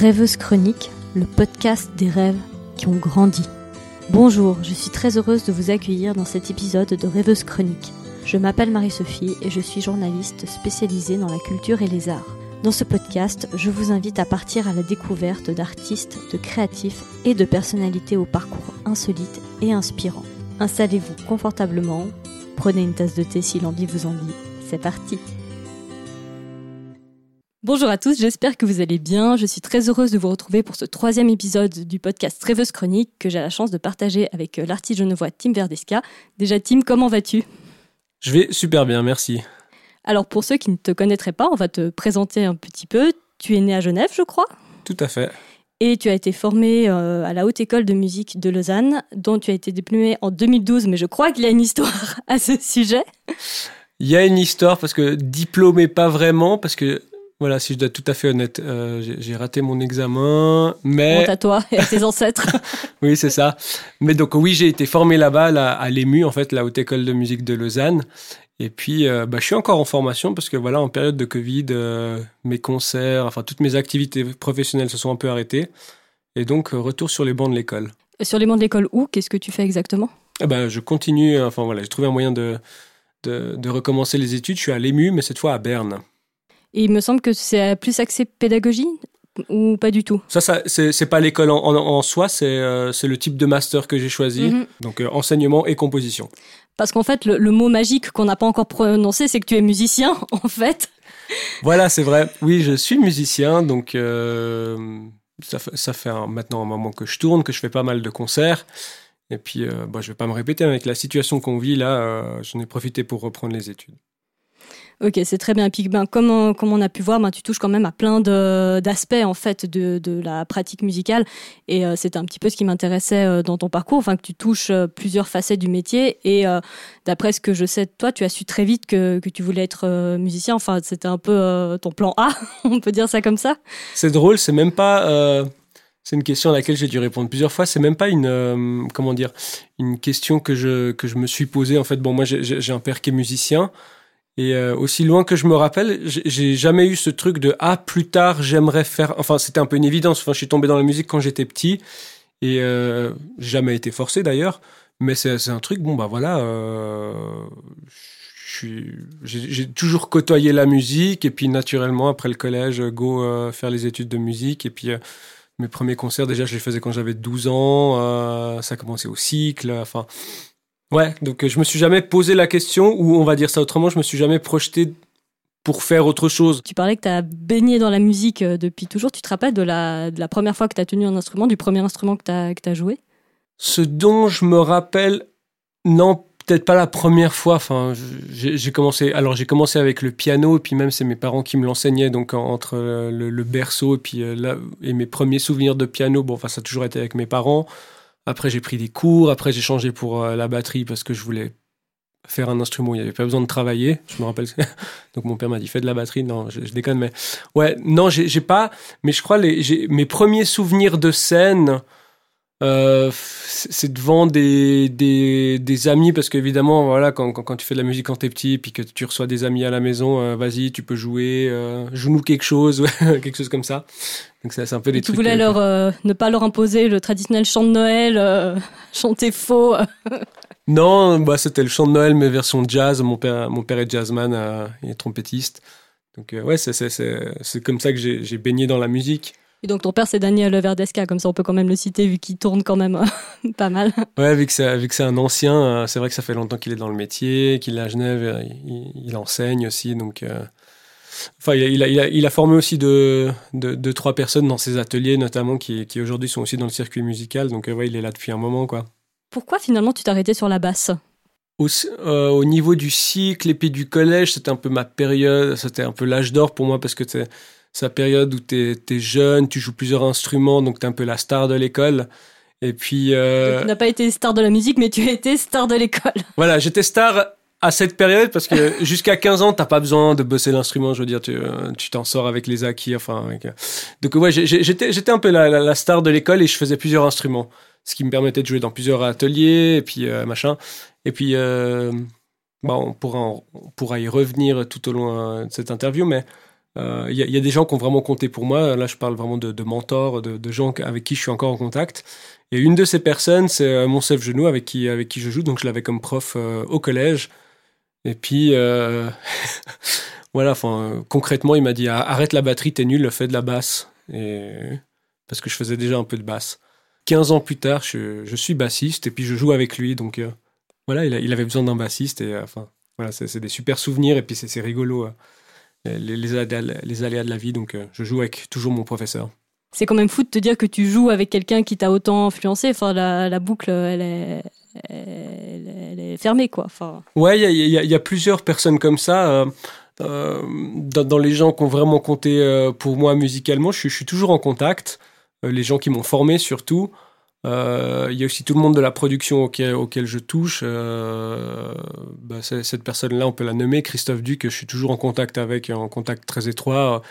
Rêveuse Chronique, le podcast des rêves qui ont grandi. Bonjour, je suis très heureuse de vous accueillir dans cet épisode de Rêveuse Chronique. Je m'appelle Marie-Sophie et je suis journaliste spécialisée dans la culture et les arts. Dans ce podcast, je vous invite à partir à la découverte d'artistes, de créatifs et de personnalités au parcours insolite et inspirant. Installez-vous confortablement, prenez une tasse de thé si l'envie vous en dit. C'est parti Bonjour à tous, j'espère que vous allez bien. Je suis très heureuse de vous retrouver pour ce troisième épisode du podcast Rêveuse Chronique que j'ai la chance de partager avec euh, l'artiste genevois Tim Verdesca. Déjà Tim, comment vas-tu? Je vais super bien, merci. Alors pour ceux qui ne te connaîtraient pas, on va te présenter un petit peu. Tu es né à Genève, je crois? Tout à fait. Et tu as été formé euh, à la Haute École de musique de Lausanne, dont tu as été diplômé en 2012, mais je crois qu'il y a une histoire à ce sujet. Il y a une histoire parce que diplômé pas vraiment, parce que voilà, si je dois être tout à fait honnête, euh, j'ai raté mon examen, mais... Honte à toi et à tes ancêtres. oui, c'est ça. Mais donc oui, j'ai été formé là-bas, là, à l'EMU, en fait, la Haute École de musique de Lausanne. Et puis, euh, bah, je suis encore en formation parce que voilà, en période de Covid, euh, mes concerts, enfin toutes mes activités professionnelles se sont un peu arrêtées. Et donc, retour sur les bancs de l'école. Sur les bancs de l'école où? Qu'est-ce que tu fais exactement? Eh ben, Je continue, enfin voilà, j'ai trouvé un moyen de, de, de recommencer les études. Je suis à l'EMU, mais cette fois à Berne. Et il me semble que c'est plus axé pédagogie ou pas du tout Ça, ça c'est pas l'école en, soi, euh, c'est le type de master que j'ai choisi. Mhm. Donc euh, enseignement et composition. Parce qu'en fait, le, mot magique qu'on n'a pas encore prononcé, c'est que tu es musicien, en fait. Voilà, c'est vrai. Oui, je suis musicien, donc euh, ça, ça, fait maintenant un moment que je tourne, que je fais pas mal de concerts. Et puis, bah, je vais pas me répéter, avec la situation qu'on vit là, j'en ai profité pour reprendre les études. Ok, c'est très bien. Et puis, ben, comme, on, on a pu voir, ben, tu touches quand même à plein d'aspects en fait de, de, la pratique musicale. Et euh, c'est un petit peu ce qui m'intéressait euh, dans ton parcours, enfin que tu touches euh, plusieurs facettes du métier. Et d'après ce que je sais de toi, tu as su très vite que, que tu voulais être musicien. Enfin, c'était un peu ton plan A, on peut dire ça comme ça. C'est drôle, c'est même pas. C'est une question à laquelle j'ai dû répondre plusieurs fois. C'est même pas une comment dire une question que je que je me suis posée. En fait, bon, moi j'ai un père qui est musicien. Et euh, aussi loin que je me rappelle, j'ai jamais eu ce truc de ah plus tard j'aimerais faire. Enfin c'était un peu une évidence. Enfin je suis tombé dans la musique quand j'étais petit et euh, jamais été forcé d'ailleurs. Mais c'est un truc bon bah voilà. Euh, j'ai toujours côtoyé la musique et puis naturellement après le collège go euh, faire les études de musique et puis mes premiers concerts déjà je les faisais quand j'avais 12 ans. ça a commencé au cycle. Enfin Ouais, donc euh, je me suis jamais posé la question, ou on va dire ça autrement, je me suis jamais projeté pour faire autre chose. Tu parlais que tu as baigné dans la musique euh, depuis toujours. Tu te rappelles de la, de la première fois que tu as tenu un instrument, du premier instrument que tu as, que as joué? Ce dont je me rappelle, non, peut-être pas la première fois. Enfin, j'ai commencé. Alors, j'ai commencé avec le piano, et puis même c'est mes parents qui me l'enseignaient. Donc, entre le, berceau et puis euh, là, et mes premiers souvenirs de piano, bon, enfin, ça a toujours été avec mes parents. Après, j'ai pris des cours. Après, j'ai changé pour euh, la batterie parce que je voulais faire un instrument. Il n'y avait pas besoin de travailler. Je me rappelle. Donc, mon père m'a dit fais de la batterie. Non, je, déconne, mais ouais, non, j'ai pas. Mais je crois les, mes premiers souvenirs de scène. Euh, c'est devant des, des, des, amis parce qu'évidemment voilà quand, quand, quand, tu fais de la musique quand t'es petit puis que tu reçois des amis à la maison euh, vas-y tu peux jouer euh, joue-nous quelque chose quelque chose comme ça. Donc c'est un peu des tu voulais leur ne pas leur imposer le traditionnel chant de Noël chanter faux non bah c'était le chant de Noël mais version jazz. Mon père mon père est jazzman il est trompettiste. Donc ouais c'est comme ça que j'ai baigné dans la musique et donc ton père c'est Daniel Verdesca, comme ça on peut quand même le citer vu qu'il tourne quand même pas mal. Ouais, vu que c'est un ancien, euh, c'est vrai que ça fait longtemps qu'il est dans le métier, qu'il est à Genève, euh, il, enseigne aussi, donc. Euh, enfin, il a, il, a, il a, formé aussi deux, de, trois personnes dans ses ateliers, notamment qui, qui aujourd'hui sont aussi dans le circuit musical. Donc, ouais, il est là depuis un moment, quoi. Pourquoi finalement tu t'es arrêté sur la basse? Au, au, niveau du cycle et puis du collège, c'était un peu ma période, c'était un peu l'âge d'or pour moi parce que sa période où tu es, jeune, tu joues plusieurs instruments, donc tu es un peu la star de l'école. Et puis. Euh... Tu n'as pas été star de la musique, mais tu as été star de l'école. Voilà, j'étais star à cette période parce que jusqu'à 15 ans, t'as pas besoin de bosser l'instrument. Je veux dire, tu euh, tu t'en sors avec les acquis. Enfin, avec... Euh. donc ouais, j'étais j'étais un peu la, la, star de l'école et je faisais plusieurs instruments, ce qui me permettait de jouer dans plusieurs ateliers et puis euh, machin. Et puis, euh, bah, on pourra on pourra y revenir tout au long de cette interview, mais Il y, y, a des gens qui ont vraiment compté pour moi. Là, je parle vraiment de, mentors, de, gens avec qui je suis encore en contact. Et une de ces personnes, c'est mon chef genou avec qui, avec qui je joue. Donc, je l'avais comme prof au collège. Et puis, voilà, enfin, concrètement, il m'a dit arrête la batterie, t'es nul, fais de la basse. Et parce que je faisais déjà un peu de basse. 15 ans plus tard, je, suis bassiste et puis je joue avec lui. Donc euh, voilà, il, avait besoin d'un bassiste et euh, enfin voilà, c'est des super souvenirs et puis c'est rigolo euh, les, les, aléas, les, aléas, de la vie. Donc je joue avec toujours mon professeur. C'est quand même fou de te dire que tu joues avec quelqu'un qui t'a autant influencé. Enfin, la, la boucle, elle est, elle, elle est fermée, quoi. Enfin... Ouais, il y, y, y, a plusieurs personnes comme ça. Euh, dans, dans, les gens qui ont vraiment compté euh, pour moi musicalement, je, je, suis toujours en contact. Euh, les gens qui m'ont formé surtout. Il y a aussi tout le monde de la production auquel, je touche. Bah, cette personne-là, on peut la nommer, Christophe Duc, je suis toujours en contact avec, en contact très étroit.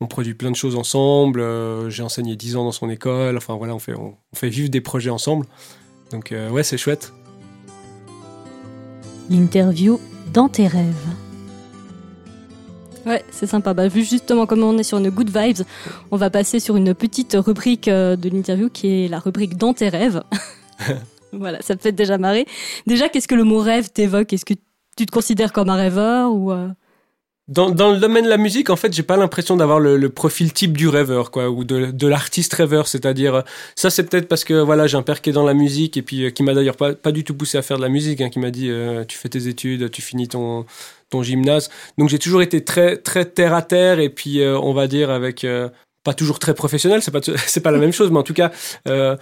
On produit plein de choses ensemble. J'ai enseigné 10 ans dans son école. Enfin voilà, on fait, on fait vivre des projets ensemble. Donc ouais, c'est chouette. L'interview dans tes rêves. Ouais, c'est sympa. Bah, vu justement comme on est sur une good vibes, on va passer sur une petite rubrique de l'interview qui est la rubrique dans tes rêves. voilà, ça te fait déjà marrer. Déjà, qu'est-ce que le mot rêve t'évoque? Est-ce que tu te considères comme un rêveur ou euh... dans, dans, le domaine de la musique, en fait, j'ai pas l'impression d'avoir le, le, profil type du rêveur, quoi, ou de, de l'artiste rêveur. C'est-à-dire, ça, c'est peut-être parce que voilà, j'ai un père qui est dans la musique et puis euh, qui m'a d'ailleurs pas, pas du tout poussé à faire de la musique, hein, qui m'a dit, euh, tu fais tes études, tu finis ton ton gymnase. Donc j'ai toujours été très très terre à terre et puis euh, on va dire avec euh, pas toujours très professionnel, c'est pas c'est pas la même chose, mais en tout cas euh,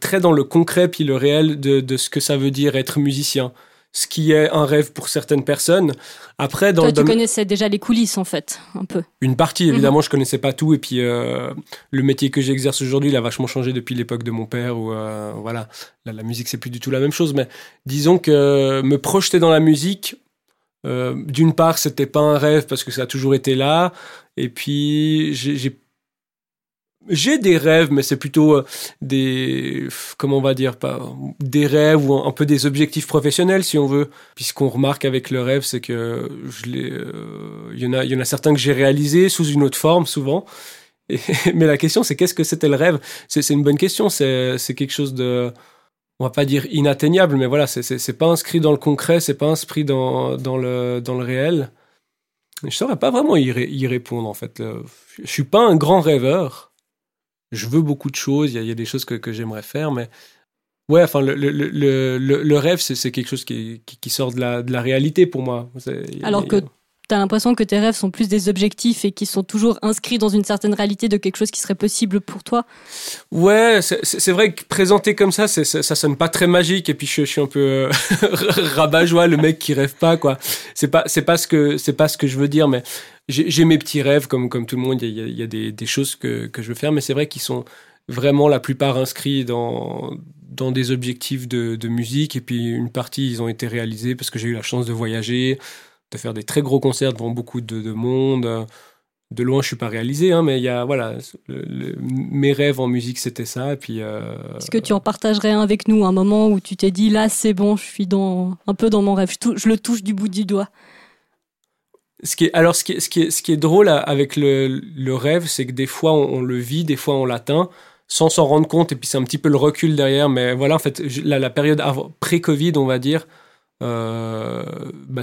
très dans le concret puis le réel de, de ce que ça veut dire être musicien ce qui est un rêve pour certaines personnes. Après, dans Toi, le tu connaissais déjà les coulisses, en fait, un peu. Une partie, évidemment, mm -hmm. je connaissais pas tout. Et puis, euh, le métier que j'exerce aujourd'hui, il a vachement changé depuis l'époque de mon père. Où, euh, voilà, la, la musique, c'est plus du tout la même chose. Mais disons que me projeter dans la musique, euh, d'une part, c'était pas un rêve parce que ça a toujours été là. Et puis, j'ai j'ai des rêves, mais c'est plutôt euh, des, comment on va dire, pas des rêves ou un peu des objectifs professionnels, si on veut. Puisqu'on remarque avec le rêve, c'est que je l'ai, euh, il y en a, il y en a certains que j'ai réalisés sous une autre forme, souvent. Mais la question, c'est qu'est-ce que c'était le rêve? C'est une bonne question. C'est quelque chose de, on va pas dire inatteignable, mais voilà, c'est pas inscrit dans le concret, c'est pas inscrit dans, dans, le, dans le réel. Je saurais pas vraiment y, ré, y répondre, en fait. Je suis pas un grand rêveur je veux beaucoup de choses, il y, a des choses que, j'aimerais faire, mais ouais, enfin, le, le, le, rêve, c'est quelque chose qui, qui, qui, sort de la, de la réalité pour moi. Alors que tu as l'impression que tes rêves sont plus des objectifs et qui sont toujours inscrits dans une certaine réalité de quelque chose qui serait possible pour toi? Ouais, c'est vrai que présenté comme ça, ça, ça sonne pas très magique et puis je, suis un peu euh, rabat-joie, le mec qui rêve pas, quoi. C'est pas, pas, ce que, pas ce que je veux dire, mais j'ai mes petits rêves comme, comme tout le monde. Il y a, des, choses que, que je veux faire, mais c'est vrai qu'ils sont vraiment la plupart inscrits dans, dans des objectifs de musique. Et puis une partie, ils ont été réalisés parce que j'ai eu la chance de voyager, de faire des très gros concerts devant beaucoup de, de monde. De loin, je suis pas réalisé, hein, mais il y a voilà, le, le, mes rêves en musique, c'était ça. Et puis, euh, est-ce que tu en partagerais un avec nous, un moment où tu t'es dit là, c'est bon, je suis dans un peu dans mon rêve, je, le touche du bout du doigt? Ce qui est, alors, ce qui est, ce qui est, ce qui est drôle avec le, le rêve, c'est que des fois, on, on, le vit, des fois, on l'atteint, sans s'en rendre compte, et puis c'est un petit peu le recul derrière. Mais voilà, en fait, la, la période pré-Covid, on va dire, bah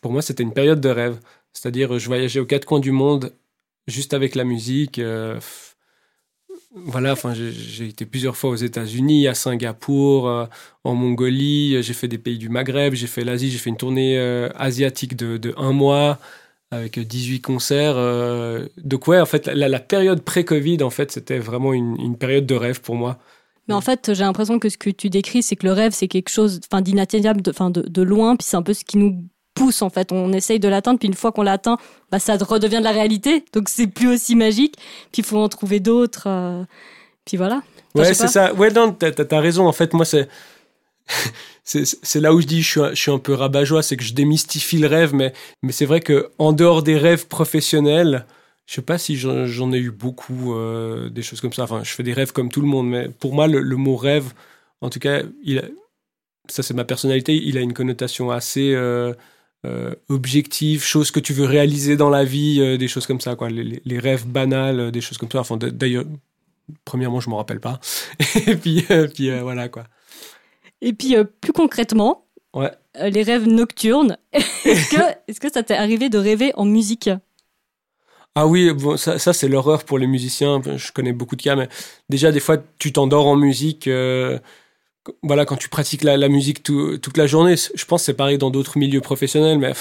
pour moi, c'était une période de rêve. C'est-à-dire, je voyageais aux quatre coins du monde, juste avec la musique. Euh, voilà, enfin, j'ai été plusieurs fois aux États-Unis, à Singapour, euh, en Mongolie. J'ai fait des pays du Maghreb, j'ai fait l'Asie, j'ai fait une tournée euh, asiatique de, un mois avec 18 concerts. Euh, donc ouais, en fait, la, période pré-Covid, en fait, c'était vraiment une, période de rêve pour moi. Mais en fait, j'ai l'impression que ce que tu décris, c'est que le rêve, c'est quelque chose d'inatteignable, de, de, de loin, puis c'est un peu ce qui nous pousse en fait. On essaye de l'atteindre, puis une fois qu'on l'atteint, bah, ça redevient de la réalité. Donc c'est plus aussi magique. Puis il faut en trouver d'autres. Euh... Puis voilà. Enfin, ouais, c'est ça. Ouais, non, t'as as raison. En fait, moi, c'est. c'est là où je dis je suis, je suis un peu rabat-joie, c'est que je démystifie le rêve, mais, mais c'est vrai que en dehors des rêves professionnels, je sais pas si j'en ai eu beaucoup euh, des choses comme ça. Enfin, je fais des rêves comme tout le monde, mais pour moi, le, le mot rêve, en tout cas, il a, ça c'est ma personnalité, il a une connotation assez euh, euh, objectifs, choses que tu veux réaliser dans la vie, des choses comme ça, quoi. Les, rêves banals, des choses comme ça. Enfin, d'ailleurs, premièrement, je m'en rappelle pas. et puis, puis voilà, quoi. Et puis, plus concrètement, ouais. les rêves nocturnes, est-ce que, est que ça t'est arrivé de rêver en musique? Ah oui, bon, ça, c'est l'horreur pour les musiciens. Je connais beaucoup de cas, mais déjà, des fois, tu t'endors en musique voilà, quand tu pratiques la, musique toute la journée, je pense c'est pareil dans d'autres milieux professionnels, mais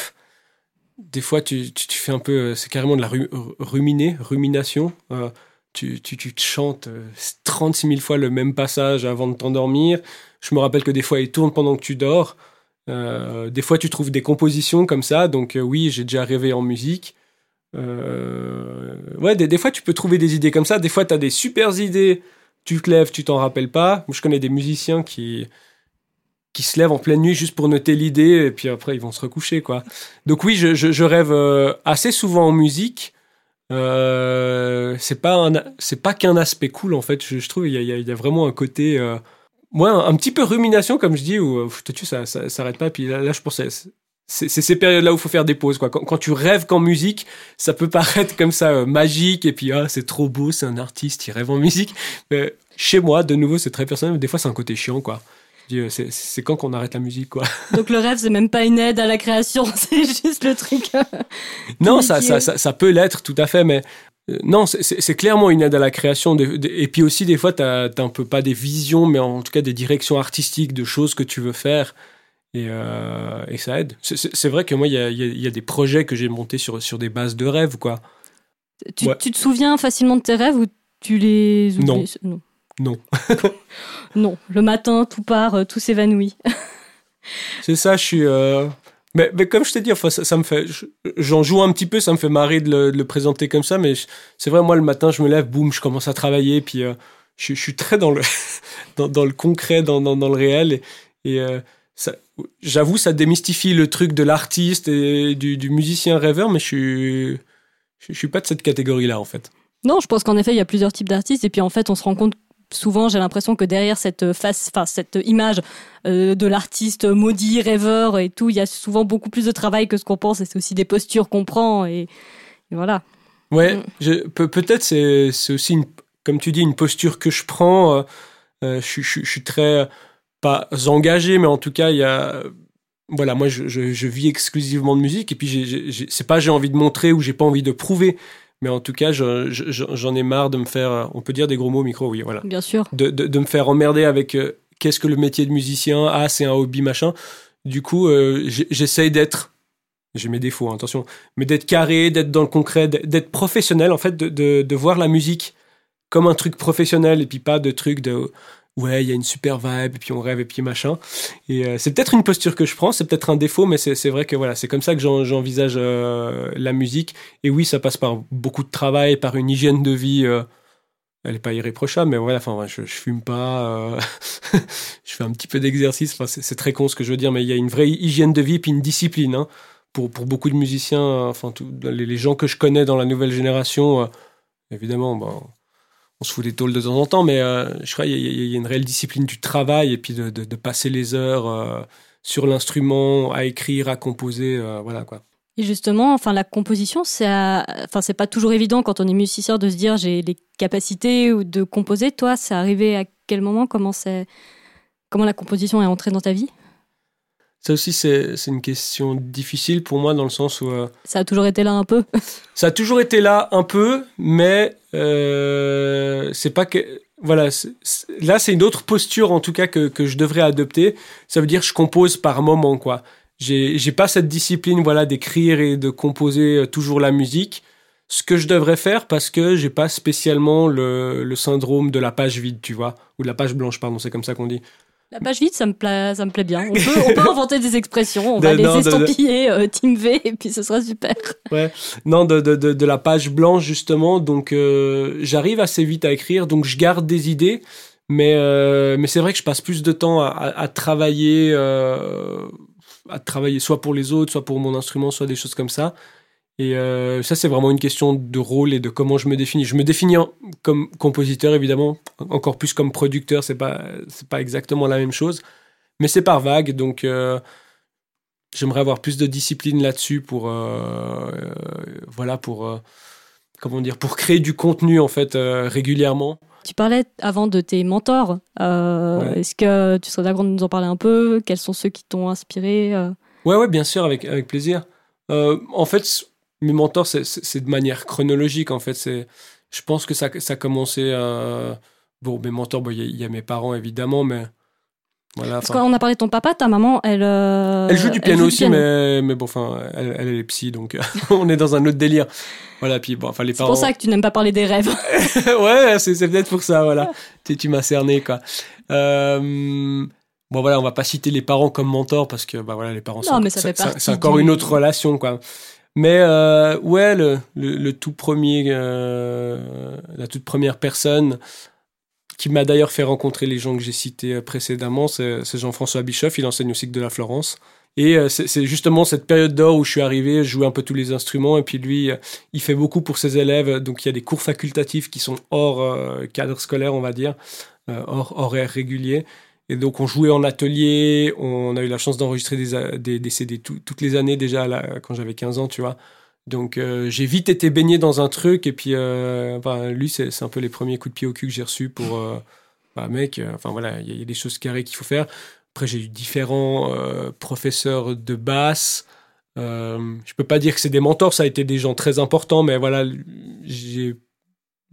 des fois, tu, tu, fais un peu, euh, c'est carrément de la ruminer, rumination. Euh, tu, tu, te chantes 36 euh, 000 fois le même passage avant de t'endormir. Je me rappelle que des fois, il tourne pendant que tu dors. des fois, tu trouves des compositions comme ça. Donc, oui, j'ai déjà rêvé en musique. Ouais, des, des, fois, tu peux trouver des idées comme ça. Des fois, tu as des super idées tu te lèves, tu t'en rappelles pas. Moi, je connais des musiciens qui qui se lèvent en pleine nuit juste pour noter l'idée et puis après ils vont se recoucher quoi. Donc oui, je, je, rêve euh, assez souvent en musique. Euh, c'est pas c'est pas qu'un aspect cool en fait. Je, trouve il y a, y a, vraiment un côté euh, moi un, petit peu rumination comme je dis où tu ça, ça s'arrête pas. Puis là, là je pense c'est ces périodes-là où il faut faire des pauses. Quoi. Quand, tu rêves qu'en musique, ça peut paraître comme ça euh, magique, et puis ah, c'est trop beau, c'est un artiste, il rêve en musique. Mais chez moi, de nouveau, c'est très personnel, des fois c'est un côté chiant. quoi. Euh, c'est quand qu'on arrête la musique, quoi. Donc le rêve, c'est même pas une aide à la création, c'est juste le truc. Euh, non, ça, ça, ça, peut l'être, tout à fait, mais non, c'est clairement une aide à la création. et puis aussi, des fois, tu as, un peu pas des visions, mais en tout cas des directions artistiques de choses que tu veux faire. Et, euh, et ça aide. C'est vrai que moi, il y a, y a, des projets que j'ai montés sur, sur des bases de rêves, quoi. Tu, tu, te souviens facilement de tes rêves ou tu les oublies? Non. Non. non. Le matin, tout part, euh, tout s'évanouit. C'est ça, je suis. Euh... Mais, mais, comme je t'ai dit, enfin, ça, me fait. J'en joue un petit peu, ça me fait marrer de le, de le présenter comme ça, mais c'est vrai, moi, le matin, je me lève, boum, je commence à travailler, puis euh, je, je, suis très dans le, dans, dans, le concret, dans, dans, dans le réel. Et, et euh, j'avoue, ça démystifie le truc de l'artiste et du, musicien rêveur, mais je suis, je, suis pas de cette catégorie-là, en fait. Non, je pense qu'en effet, il y a plusieurs types d'artistes, et puis en fait, on se rend compte souvent, j'ai l'impression que derrière cette face, enfin cette image euh, de l'artiste maudit, rêveur et tout, il y a souvent beaucoup plus de travail que ce qu'on pense, et c'est aussi des postures qu'on prend, et, voilà. Ouais, mm. peut-être c'est aussi, une, comme tu dis, une posture que je prends. Euh, euh, je, je, suis très pas engagé, mais en tout cas, il y a. Voilà, moi, je, je, vis exclusivement de musique, et puis c'est pas j'ai envie de montrer ou j'ai pas envie de prouver, mais en tout cas, j'en ai marre de me faire. On peut dire des gros mots au micro, oui, voilà. Bien sûr. De, de, de me faire emmerder avec euh, qu'est-ce que le métier de musicien Ah, c'est un hobby, machin. Du coup, euh, j'essaye d'être j'ai mes défauts, hein, attention, mais d'être carré, d'être dans le concret, d'être professionnel, en fait, de, de, de, voir la musique comme un truc professionnel et puis pas de truc de ouais, il y a une super vibe, et puis on rêve, et puis machin. Et euh, c'est peut-être une posture que je prends, c'est peut-être un défaut, mais c'est vrai que voilà, c'est comme ça que j'envisage euh, la musique. Et oui, ça passe par beaucoup de travail, par une hygiène de vie. Euh, elle est pas irréprochable, mais voilà, enfin, je, je fume pas, je fais un petit peu d'exercice. Enfin, c'est très con ce que je veux dire, mais il y a une vraie hygiène de vie puis une discipline. Hein. Pour, pour beaucoup de musiciens, enfin, les, les, gens que je connais dans la nouvelle génération, évidemment, bon, on se fout des tôles de temps en temps, mais euh, je crois qu'il y, a une réelle discipline du travail et puis de, passer les heures euh, sur l'instrument, à écrire, à composer, euh, voilà quoi. Et justement, enfin la composition, c'est, enfin c'est pas toujours évident quand on est musicien de se dire j'ai les capacités ou de composer. Toi, c'est arrivé à quel moment? Comment c'est, comment la composition est entrée dans ta vie? Ça aussi, c'est une question difficile pour moi dans le sens où... Euh, ça a toujours été là un peu? Ça a toujours été là un peu, mais euh, c'est pas que... Voilà, là c'est une autre posture en tout cas que, que je devrais adopter. Ça veut dire je compose par moment, quoi. J'ai pas cette discipline, voilà, d'écrire et de composer euh, toujours la musique. Ce que je devrais faire parce que j'ai pas spécialement le, le syndrome de la page vide, tu vois, ou de la page blanche, pardon, c'est comme ça qu'on dit. La page vide, ça me plaît, ça me plaît bien. On peut, on peut inventer des expressions, on va les estampiller euh, Team V et puis ce sera super. Ouais, non, de, de, de, la page blanche justement. Donc euh, j'arrive assez vite à écrire, donc je garde des idées, mais euh, mais c'est vrai que je passe plus de temps à, à, travailler, à travailler soit pour les autres, soit pour mon instrument, soit des choses comme ça. Et euh, ça, c'est vraiment une question de rôle et de comment je me définis. Je me définis comme compositeur, évidemment, encore plus comme producteur, c'est pas, c'est pas exactement la même chose, mais c'est par vague. Donc, euh, j'aimerais avoir plus de discipline là-dessus pour, voilà, pour, comment dire, pour créer du contenu en fait régulièrement. Tu parlais avant de tes mentors. Est-ce que tu serais d'accord de nous en parler un peu? Quels sont ceux qui t'ont inspiré Ouais, ouais, bien sûr, avec, avec plaisir. en fait, mes mentors, c'est de manière chronologique. En fait, c'est, je pense que ça, ça a commencé. bon, mes mentors, il y, a mes parents évidemment, mais voilà. Parce qu'on a parlé de ton papa, ta maman, elle. Euh, elle joue du piano aussi, mais mais bon, enfin, elle, elle, est psy, donc on est dans un autre délire. Voilà, puis bon, enfin les parents. C'est pour ça que tu n'aimes pas parler des rêves. ouais, c'est peut-être pour ça, voilà. tu, tu m'as cerné, quoi. Euh... Bon voilà, on va pas citer les parents comme mentors parce que bah voilà, les parents. Non, mais ça fait partie. C'est encore une autre relation, quoi. Mais euh, ouais, le, le, tout premier, euh, la toute première personne qui m'a d'ailleurs fait rencontrer les gens que j'ai cités euh, précédemment, c'est Jean-François Bischoff. Il enseigne au cycle de la Florence. Et c'est justement cette période d'or où je suis arrivé, je jouais un peu tous les instruments, et puis lui, il fait beaucoup pour ses élèves. Donc il y a des cours facultatifs qui sont hors cadre scolaire, on va dire, hors horaire régulier. Et donc on jouait en atelier, on a eu la chance d'enregistrer des, des, CD toutes les années déjà quand j'avais 15 ans, tu vois. Donc euh, j'ai vite été baigné dans un truc et puis euh, lui c'est un peu les premiers coups de pied au cul que j'ai reçus pour euh, bah, mec, enfin voilà, il y, a des choses carrées qu'il faut faire. Après j'ai eu différents professeurs de basse. je peux pas dire que c'est des mentors, ça a été des gens très importants, mais voilà, j'ai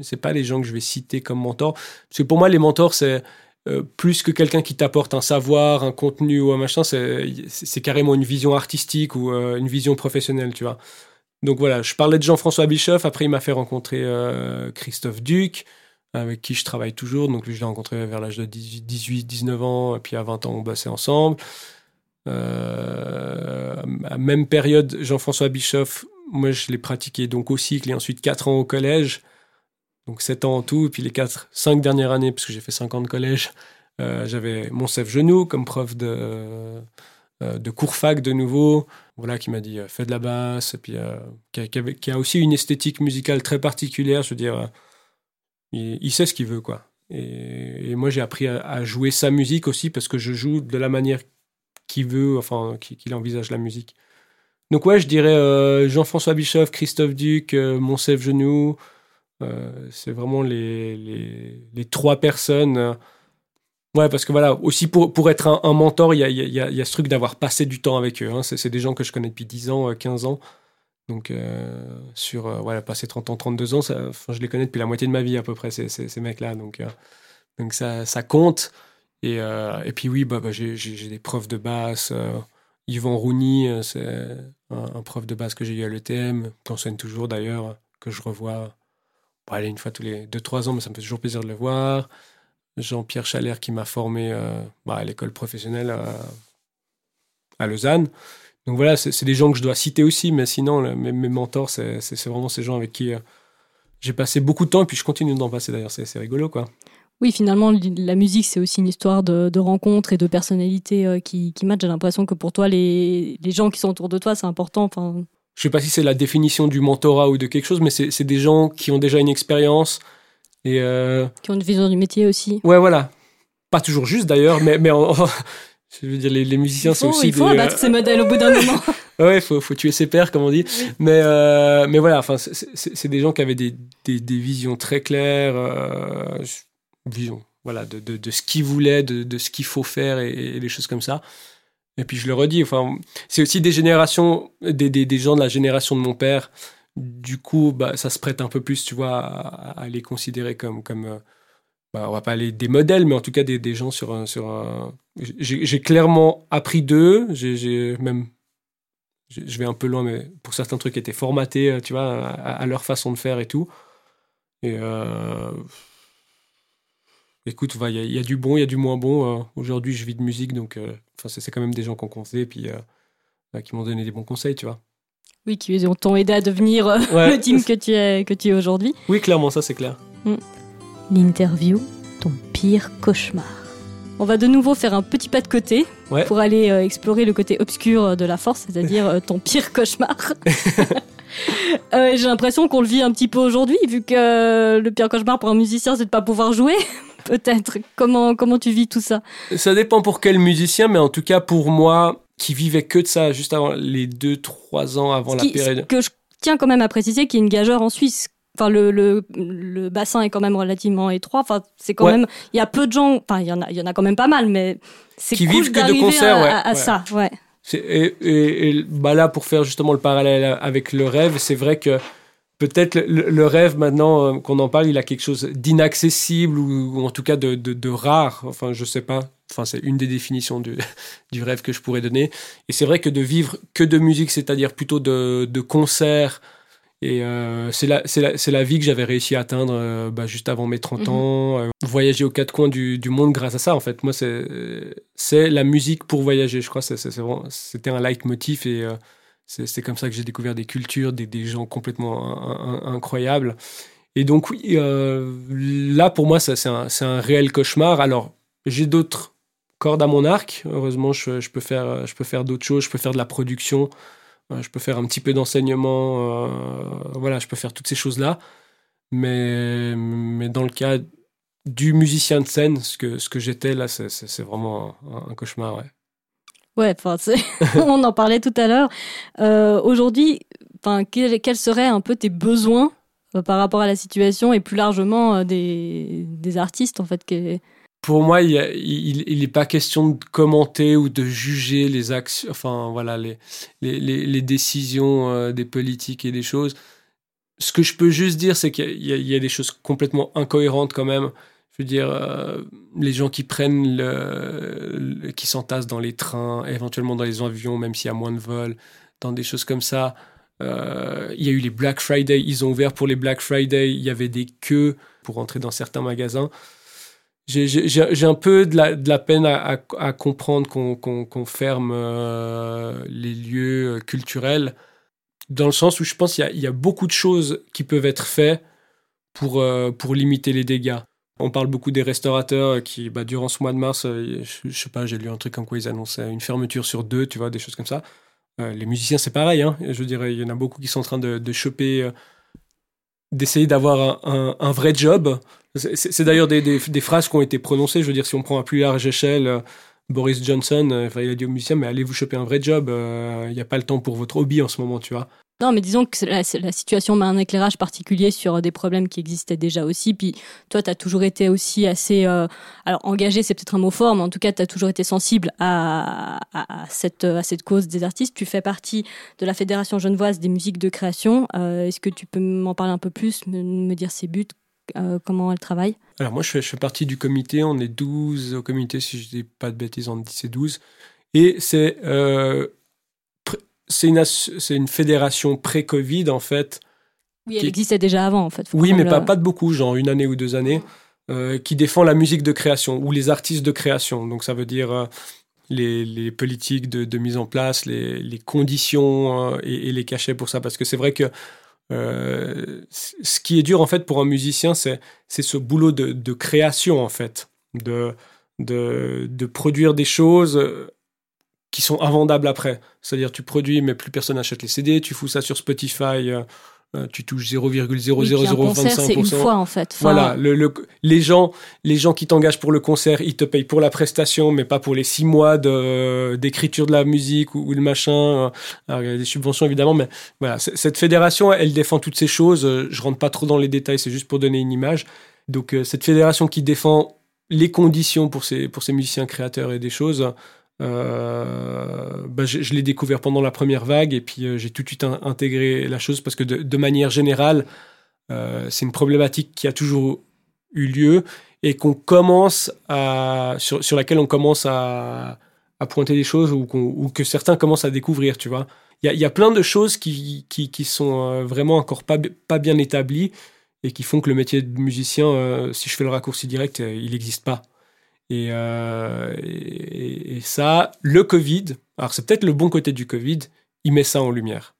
c'est pas les gens que je vais citer comme mentors. Parce que pour moi les mentors c'est euh, plus que quelqu'un qui t'apporte un savoir, un contenu ou un machin, c'est carrément une vision artistique ou euh, une vision professionnelle, tu vois. Donc voilà, je parlais de Jean-François Bischoff, après il m'a fait rencontrer euh, Christophe Duc, avec qui je travaille toujours, donc lui je l'ai rencontré vers l'âge de 18, 19 ans, et puis à 20 ans on bossait ensemble. même période, Jean-François Bischoff, moi je l'ai pratiqué donc au cycle et ensuite 4 ans au collège donc 7 ans en tout, et puis les 4, 5 dernières années, parce que j'ai fait 5 ans de collège, euh, j'avais Monsef Genou comme prof de, euh, de cours fac de nouveau, voilà, qui m'a dit euh, fais de la basse, puis qui a, aussi une esthétique musicale très particulière, je veux dire, il, sait ce qu'il veut, quoi. Et, moi j'ai appris à, jouer sa musique aussi, parce que je joue de la manière qu'il veut, enfin, qu'il envisage la musique. Donc ouais, je dirais Jean-François Bischoff, Christophe Duc, Monsef Genou, euh, c'est vraiment les, les, trois personnes. Euh, ouais, parce que voilà, aussi pour, pour être un, mentor, il y a, y, y a, ce truc d'avoir passé du temps avec eux. Hein. C'est des gens que je connais depuis 10 ans, 15 euh, ans. Donc, sur, voilà, passer 30 ans, 32 ans, ça, je les connais depuis la moitié de ma vie à peu près, ces, ces, mecs-là. Donc, donc ça, ça compte. Et, et puis oui, bah, bah j'ai des profs de basse. Yvan Rouni, c'est un, un, prof de basse que j'ai eu à l'ETM, qu'enseigne toujours d'ailleurs, que je revois aller une fois tous les 2-3 ans, mais ça me fait toujours plaisir de le voir. Jean-Pierre Chalère qui m'a formé euh, bah, à l'école professionnelle à, Lausanne. Donc voilà, c'est des gens que je dois citer aussi, mais sinon, mes, mentors, c'est vraiment ces gens avec qui euh, j'ai passé beaucoup de temps et puis je continue d'en passer d'ailleurs, c'est rigolo quoi. Oui, finalement, la musique, c'est aussi une histoire de, rencontres et de personnalités euh, qui, qui matchent. J'ai l'impression que pour toi, les, les, gens qui sont autour de toi, c'est important. Enfin, je sais pas si c'est la définition du mentorat ou de quelque chose, mais c'est des gens qui ont déjà une expérience et euh... qui ont une vision du métier aussi. Ouais, voilà. Pas toujours juste d'ailleurs, mais mais je veux dire les, les musiciens sont aussi. Il faut abattre ces modèles au bout d'un moment. ouais, faut faut tuer ses pères comme on dit. Mais euh, mais voilà, enfin c'est des gens qui avaient des, des, des visions très claires, euh, vision voilà de, de, de ce qu'ils voulaient, de, de ce qu'il faut faire et, et des choses comme ça. Et puis je le redis, enfin, c'est aussi des générations, des, des, gens de la génération de mon père. Du coup, bah, ça se prête un peu plus, tu vois, à, les considérer comme, comme euh, bah, on va pas aller des modèles, mais en tout cas des, des gens sur sur. J'ai clairement appris d'eux. J'ai même, je vais un peu loin, mais pour certains trucs étaient formatés, euh, tu vois, à, leur façon de faire et tout. Et euh, écoute, il y, y, a du bon, il y a du moins bon. Aujourd'hui, je vis de musique, donc Enfin, c'est quand même des gens ont compté et puis euh, bah, qui m'ont donné des bons conseils, tu vois. Oui, qui t'ont aidé à devenir euh, le team que tu es, que tu es aujourd'hui. Oui, clairement, ça c'est clair. Mm. L'interview, ton pire cauchemar. On va de nouveau faire un petit pas de côté pour aller euh, explorer le côté obscur de la force, c'est-à-dire ton pire cauchemar. J'ai l'impression qu'on le vit un petit peu aujourd'hui, vu que le pire cauchemar pour un musicien, c'est de ne pas pouvoir jouer peut-être. Comment, comment tu vis tout ça? Ça dépend pour quel musicien, mais en tout cas pour moi, qui vivait que de ça juste avant les deux trois ans avant Ce la qui- période. ce que je tiens quand même à préciser qu'il y a une gageure en Suisse. Enfin, le, le, le bassin est quand même relativement étroit. Enfin, c'est quand Ouais. même. Il y a peu de gens. Enfin, il y en a, il y en a quand même pas mal, mais c'est Qui cool vivent que de concerts, à, ouais, à- à ouais. ça. Ouais. Et- et, bah là, pour faire justement le parallèle avec le rêve, c'est vrai que peut-être le, le rêve, maintenant euh, qu'on en parle, il a quelque chose d'inaccessible ou, ou en tout cas de, de- de rare. Enfin, je sais pas. Enfin, c'est une des définitions du, du rêve que je pourrais donner. Et c'est vrai que de vivre que de musique, c'est-à-dire plutôt de, de concerts, et euh, c'est la, vie que j'avais réussi à atteindre euh, bah, juste avant mes 30 Mhm. ans. euh, voyager aux quatre coins du, du monde grâce à ça, en fait. Moi, c'est, la musique pour voyager. Je crois c'était un leitmotiv et c'est, comme ça que j'ai découvert des cultures, des, gens complètement in- in- incroyables. Et donc, oui, euh, là, pour moi, c'est, un, réel cauchemar. Alors, j'ai d'autres cordes à mon arc. Heureusement, je, peux faire, je peux faire d'autres choses. Je peux faire de la production. Euh, Je peux faire un petit peu d'enseignement, euh, voilà, je peux faire toutes ces choses-là. Mais, mais dans le cas du musicien de scène, ce que, ce que j'étais là, c'est vraiment un, un cauchemar. Ouais. Ouais, enfin, on en parlait tout à l'heure. Euh, Aujourd'hui, enfin, quels, seraient un peu tes besoins euh, par rapport à la situation et plus largement euh, des, artistes en fait qui... Pour moi, il n'est pas question de commenter ou de juger les actions, enfin voilà, les, décisions des politiques et des choses. Ce que je peux juste dire, c'est qu'il y a des choses complètement incohérentes quand même. Je veux dire, euh, les gens qui prennent qui s'entassent dans les trains, éventuellement dans les avions, même s'il y a moins de vols, dans des choses comme ça. Euh, il y a eu les Black Friday, ils ont ouvert pour les Black Friday, il y avait des queues pour entrer dans certains magasins. J'ai- un peu de la, peine à, comprendre qu'on ferme euh, les lieux culturels, dans le sens où je pense qu'il y, a- beaucoup de choses qui peuvent être faites pour limiter les dégâts. On parle beaucoup des restaurateurs qui, bah, durant ce mois de mars, euh, je, je sais pas, j'ai lu un truc comme quoi ils annonçaient une fermeture sur deux, tu vois, des choses comme ça. Euh, les musiciens, c'est pareil. Hein. Je dirais, il y en a beaucoup qui sont en train de, choper, euh, d'essayer d'avoir un, vrai job. C'est- d'ailleurs des, phrases qui ont été prononcées. Je veux dire, si on prend à plus large échelle, euh, Boris Johnson, euh, il a dit aux musiciens, mais allez vous choper un vrai job. euh, Il n'y a pas le temps pour votre hobby en ce moment, tu vois. Non, mais disons que la, situation met un éclairage particulier sur des problèmes qui existaient déjà aussi. Puis toi, tu as toujours été aussi assez... euh, alors, engagé, c'est peut-être un mot fort, mais en tout cas, tu as toujours été sensible à, cette, à cette cause des artistes. Tu fais partie de la Fédération genevoise des musiques de création. Euh, Est-ce que tu peux m'en parler un peu plus, me, dire ses buts, euh, comment elle travaille? Alors moi, je fais, partie du comité. On est 12 au comité, si je dis pas de bêtises, on dit c'est 12. Et c'est euh, c'est une, une fédération pré-Covid, en fait. Oui, elle Qui- existait déjà avant, en fait. Faut Oui, mais pas, pas de beaucoup, genre une année ou deux années, euh, qui défend la musique de création ou les artistes de création. Donc ça veut dire euh, les, les politiques de, de mise en place, les, les conditions euh, et, et les cachets pour ça. Parce que c'est vrai que ce qui est dur en fait pour un musicien, c'est c'est ce boulot de, de création en fait, de, de, de produire des choses qui sont invendables après. C'est-à-dire tu produis mais plus personne n'achète les CD, tu fous ça sur Spotify, euh, euh, tu touches Oui, puis un concert, 0,0025%. c'est une fois, en fait. Enfin, Voilà, le, le- les, gens, les gens qui t'engagent pour le concert, ils te payent pour la prestation, mais pas pour les six mois d'écriture de, la musique ou, ou le machin. Alors, il y a des subventions évidemment, mais voilà, cette fédération, elle défend toutes ces choses. Euh, Je rentre pas trop dans les détails, c'est juste pour donner une image. Donc euh, cette fédération qui défend les conditions pour ces, pour ces musiciens créateurs et des choses, euh, bah, je, l'ai découvert pendant la première vague et puis euh, j'ai tout de suite in- intégré la chose parce que de, manière générale, euh, c'est une problématique qui a toujours eu lieu et qu'on commence à, sur, laquelle on commence à, pointer des choses ou, que certains commencent à découvrir, tu vois. Il y a, plein de choses qui, qui, sont vraiment encore pas, bi- pas bien établies et qui font que le métier de musicien, si je fais le raccourci direct, il n'existe pas. Et, ça, le Covid, alors c'est peut-être le bon côté du Covid, il met ça en lumière.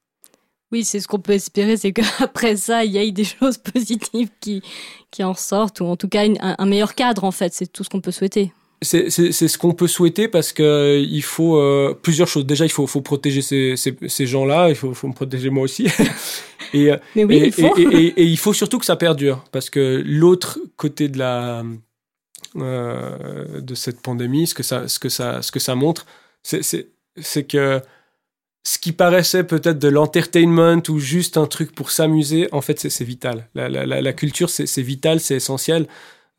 Oui, c'est ce qu'on peut espérer, c'est qu'après ça, il y ait des choses positives qui, qui en sortent, ou en tout cas une- un, meilleur cadre, en fait. C'est tout ce qu'on peut souhaiter. C'est ce qu'on peut souhaiter parce que euh, il faut euh, plusieurs choses. Déjà, il faut, faut protéger ces, ces, ces gens-là, il faut, faut me protéger moi aussi. et, euh, Mais oui, et, il faut. et- et il faut surtout que ça perdure parce que l'autre côté de la euh, de cette pandémie, ce que ça, ce que ça, ce que ça montre, c'est- que ce qui paraissait peut-être de l'entertainment ou juste un truc pour s'amuser, en fait, c'est vital. La, culture, c'est vital, c'est essentiel.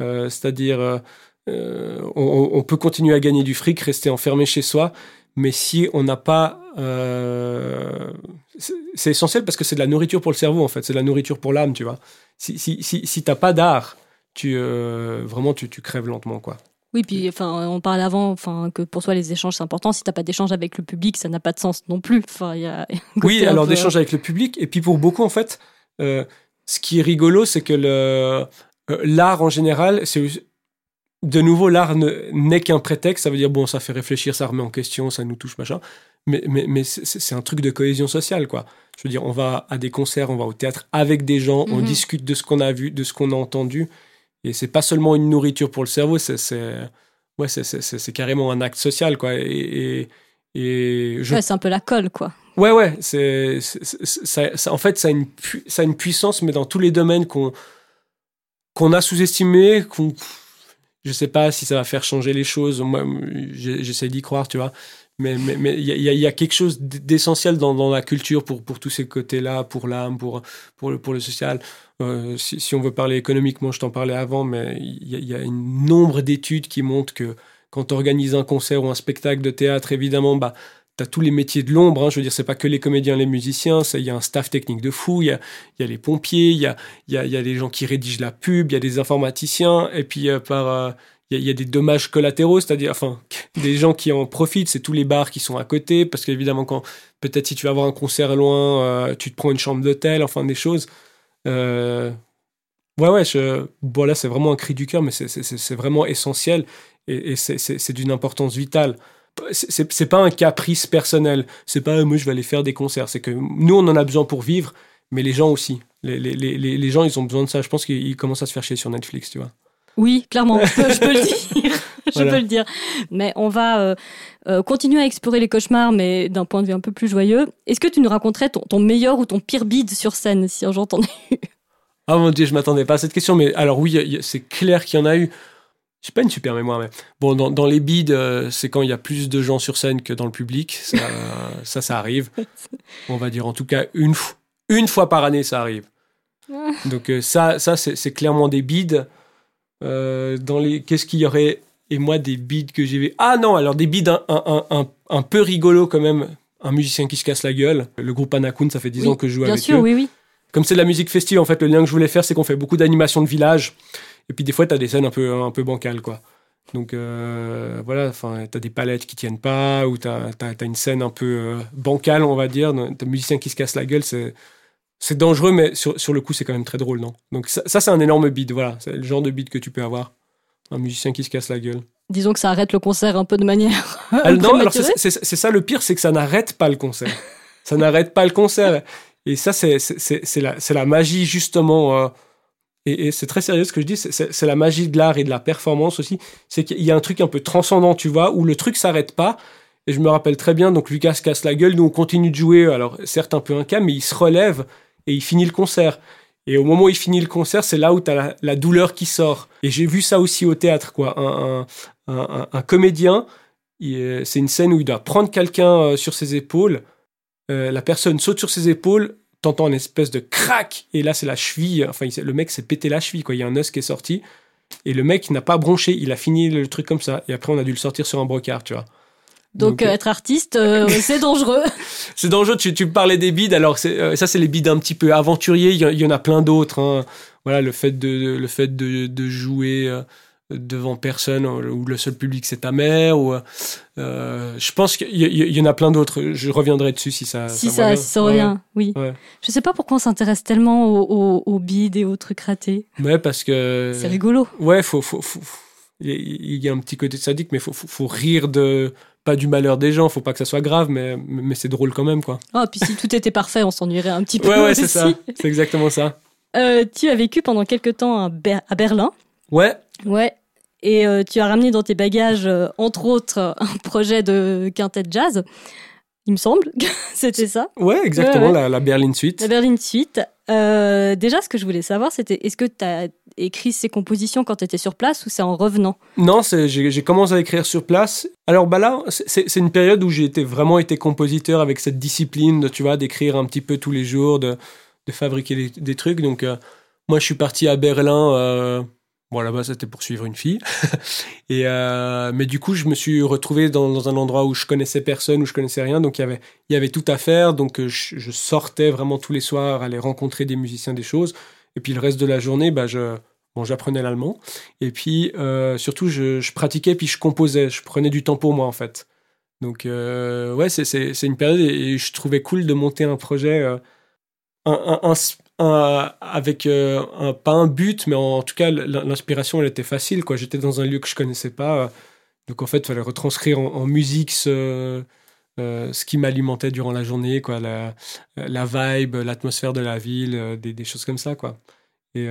Euh, c'est-à-dire, euh, on, peut continuer à gagner du fric, rester enfermé chez soi, mais si on n'a pas... c'est essentiel parce que c'est de la nourriture pour le cerveau, en fait. C'est de la nourriture pour l'âme, tu vois. Si, si, si, si t'as pas d'art, tu, vraiment, tu, tu crèves lentement, quoi. Oui, puis enfin, on parlait avant enfin, que pour toi les échanges c'est important. Si tu n'as pas d'échange avec le public, ça n'a pas de sens non plus. Enfin, y a oui, alors d'échange avec le public. Et puis pour beaucoup, en fait, euh, ce qui est rigolo, c'est que le, euh, l'art en général, c'est de nouveau, l'art n'est qu'un prétexte. Ça veut dire, bon, ça fait réfléchir, ça remet en question, ça nous touche, machin. Mais, mais, mais c'est un truc de cohésion sociale, quoi. Je veux dire, on va à des concerts, on va au théâtre avec des gens, on mhm. discute de ce qu'on a vu, de ce qu'on a entendu. Et c'est pas seulement une nourriture pour le cerveau, c'est ouais, c'est carrément un acte social, quoi. Et, et, je... ouais, c'est un peu la colle, quoi. Ouais, ouais. C'est ça, en fait, ça a, une ça a une puissance, mais dans tous les domaines qu'on qu'on a sous-estimé, qu'on je sais pas si ça va faire changer les choses. Moi, j'essaie d'y croire, tu vois mais il y, a, quelque chose d'essentiel dans, la culture pour, pour tous ces côtés-là, pour l'âme, pour, pour, le, social. Euh, si, on veut parler économiquement, je t'en parlais avant, mais il y, a un nombre d'études qui montrent que quand tu organises un concert ou un spectacle de théâtre, évidemment, bah, tu as tous les métiers de l'ombre. Hein. je veux dire, c'est pas que les comédiens, les musiciens. Il y a un staff technique de fou. Il y a, les pompiers. Il y a, y, y a les gens qui rédigent la pub. Il y a des informaticiens. Et puis, euh, par, euh, il y, a des dommages collatéraux, c'est-à-dire, enfin, des gens qui en profitent, c'est tous les bars qui sont à côté, parce qu'évidemment, quand peut-être si tu vas avoir un concert loin, euh, tu te prends une chambre d'hôtel, enfin des choses. Euh, ouais, ouais, je, bon là, c'est vraiment un cri du cœur, mais c'est vraiment essentiel et, c'est d'une importance vitale. C'est pas un caprice personnel, c'est pas moi je vais aller faire des concerts, c'est que nous on en a besoin pour vivre, mais les gens aussi. Les gens ils ont besoin de ça. Je pense qu'ils commencent à se faire chier sur Netflix, tu vois. Oui, clairement, je peux, le dire. je peux le dire. Mais on va euh, euh, continuer à explorer les cauchemars, mais d'un point de vue un peu plus joyeux. Est-ce que tu nous raconterais ton, meilleur ou ton pire bide sur scène, si j'en ai eu? Ah mon dieu, je m'attendais pas à cette question, mais alors oui, c'est clair qu'il y en a eu. J'ai pas une super mémoire, mais bon, dans, les bides, euh, c'est quand il y a plus de gens sur scène que dans le public. Ça, ça, ça, arrive. On va dire en tout cas une, une fois par année, ça arrive. Donc ça, ça c'est clairement des bides. Euh, dans les, qu'est-ce qu'il y aurait? Et moi, des bides que j'ai vu. Ah non, alors des bides un, un, un, un, peu rigolo quand même. Un musicien qui se casse la gueule. Le groupe Anakun, ça fait 10 ans que je joue avec sûr, eux. Oui, oui. Comme c'est de la musique festive, en fait, le lien que je voulais faire, c'est qu'on fait beaucoup d'animations de village. Et puis des fois, tu as des scènes un peu, un peu bancales, quoi. Donc euh, voilà, enfin, t'as des palettes qui tiennent pas, ou t'as as, une scène un peu euh, bancale, on va dire. T'as un musicien qui se casse la gueule, c'est c'est dangereux, mais sur, sur le coup, c'est quand même très drôle, non? Donc ça, ça c'est un énorme beat, voilà. C'est le genre de beat que tu peux avoir. Un musicien qui se casse la gueule. Disons que ça arrête le concert un peu de manière. Ah, non, alors c'est ça le pire, c'est que ça n'arrête pas le concert. ça n'arrête pas le concert. Et ça, c'est la, la magie, justement. Euh, et, et c'est très sérieux ce que je dis, c'est la magie de l'art et de la performance aussi. C'est qu'il y a un truc un peu transcendant, tu vois, où le truc s'arrête pas. Et je me rappelle très bien, donc Lucas se casse la gueule, nous on continue de jouer, alors certes un peu un cas, mais il se relève et il finit le concert. Et au moment où il finit le concert, c'est là où tu as la, douleur qui sort. Et j'ai vu ça aussi au théâtre, quoi. Un, comédien, c'est une scène où il doit prendre quelqu'un euh, sur ses épaules. Euh, la personne saute sur ses épaules, t'entends une espèce de crack, et là c'est la cheville. Enfin, le mec s'est pété la cheville, quoi. Il y a un os qui est sorti. Et le mec n'a pas bronché, il a fini le truc comme ça. Et après, on a dû le sortir sur un brocard, tu vois. Donc, euh, être artiste, euh, c'est dangereux. c'est dangereux. Tu, tu parlais des bides. Alors euh, ça, c'est les bides un petit peu aventuriers. Il y, en a plein d'autres. Hein. Voilà, le fait de le fait de, de jouer devant personne où le seul public c'est ta mère. Ou je pense qu'il y, en a plein d'autres. Je reviendrai dessus si ça. Si ça, si ça revient, oui. Ouais. Je sais pas pourquoi on s'intéresse tellement aux, aux, bides et aux trucs ratés. Ouais, parce que. C'est rigolo. Ouais, faut, faut, faut, il y a un petit côté sadique, mais faut, faut, faut rire de pas du malheur des gens, faut pas que ça soit grave, mais, mais c'est drôle quand même, quoi. Oh, puis si tout était parfait, on s'ennuierait un petit peu. Ouais, ouais, c'est ça. C'est exactement ça. Euh, tu as vécu pendant quelques temps à, à Berlin. Ouais. Ouais. Et euh, tu as ramené dans tes bagages, euh, entre autres, un projet de quintet jazz. Il me semble. c'était ça. Ouais, exactement, La, la, Berlin Suite. La Berlin Suite. Euh, déjà, ce que je voulais savoir, c'était est-ce que tu as écrit ces compositions quand tu étais sur place ou c'est en revenant? Non, j'ai commencé à écrire sur place. Alors bah là, c'est une période où j'ai été, vraiment été compositeur avec cette discipline, de, tu vois, d'écrire un petit peu tous les jours, de, de fabriquer des, trucs. Donc euh, moi, je suis parti à Berlin. Euh, Bon, là-bas, c'était pour suivre une fille. et euh, mais du coup, je me suis retrouvé dans, un endroit où je connaissais personne, où je connaissais rien. Donc, il y avait, y avait tout à faire. Donc, euh, je, sortais vraiment tous les soirs, aller rencontrer des musiciens, des choses. Et puis, le reste de la journée, bah, je, bon, j'apprenais l'allemand. Et puis, euh, surtout, je, pratiquais, puis je composais. Je prenais du temps pour moi, en fait. Donc, ouais, c'est une période et, je trouvais cool de monter un projet, un, un, avec euh, un, pas un but, mais en, tout cas, l'inspiration, elle était facile. quoi. J'étais dans un lieu que je connaissais pas. donc, en fait, il fallait retranscrire en, musique ce, euh, ce qui m'alimentait durant la journée, quoi. La, la vibe, l'atmosphère de la ville, euh, des, des, choses comme ça, quoi. Et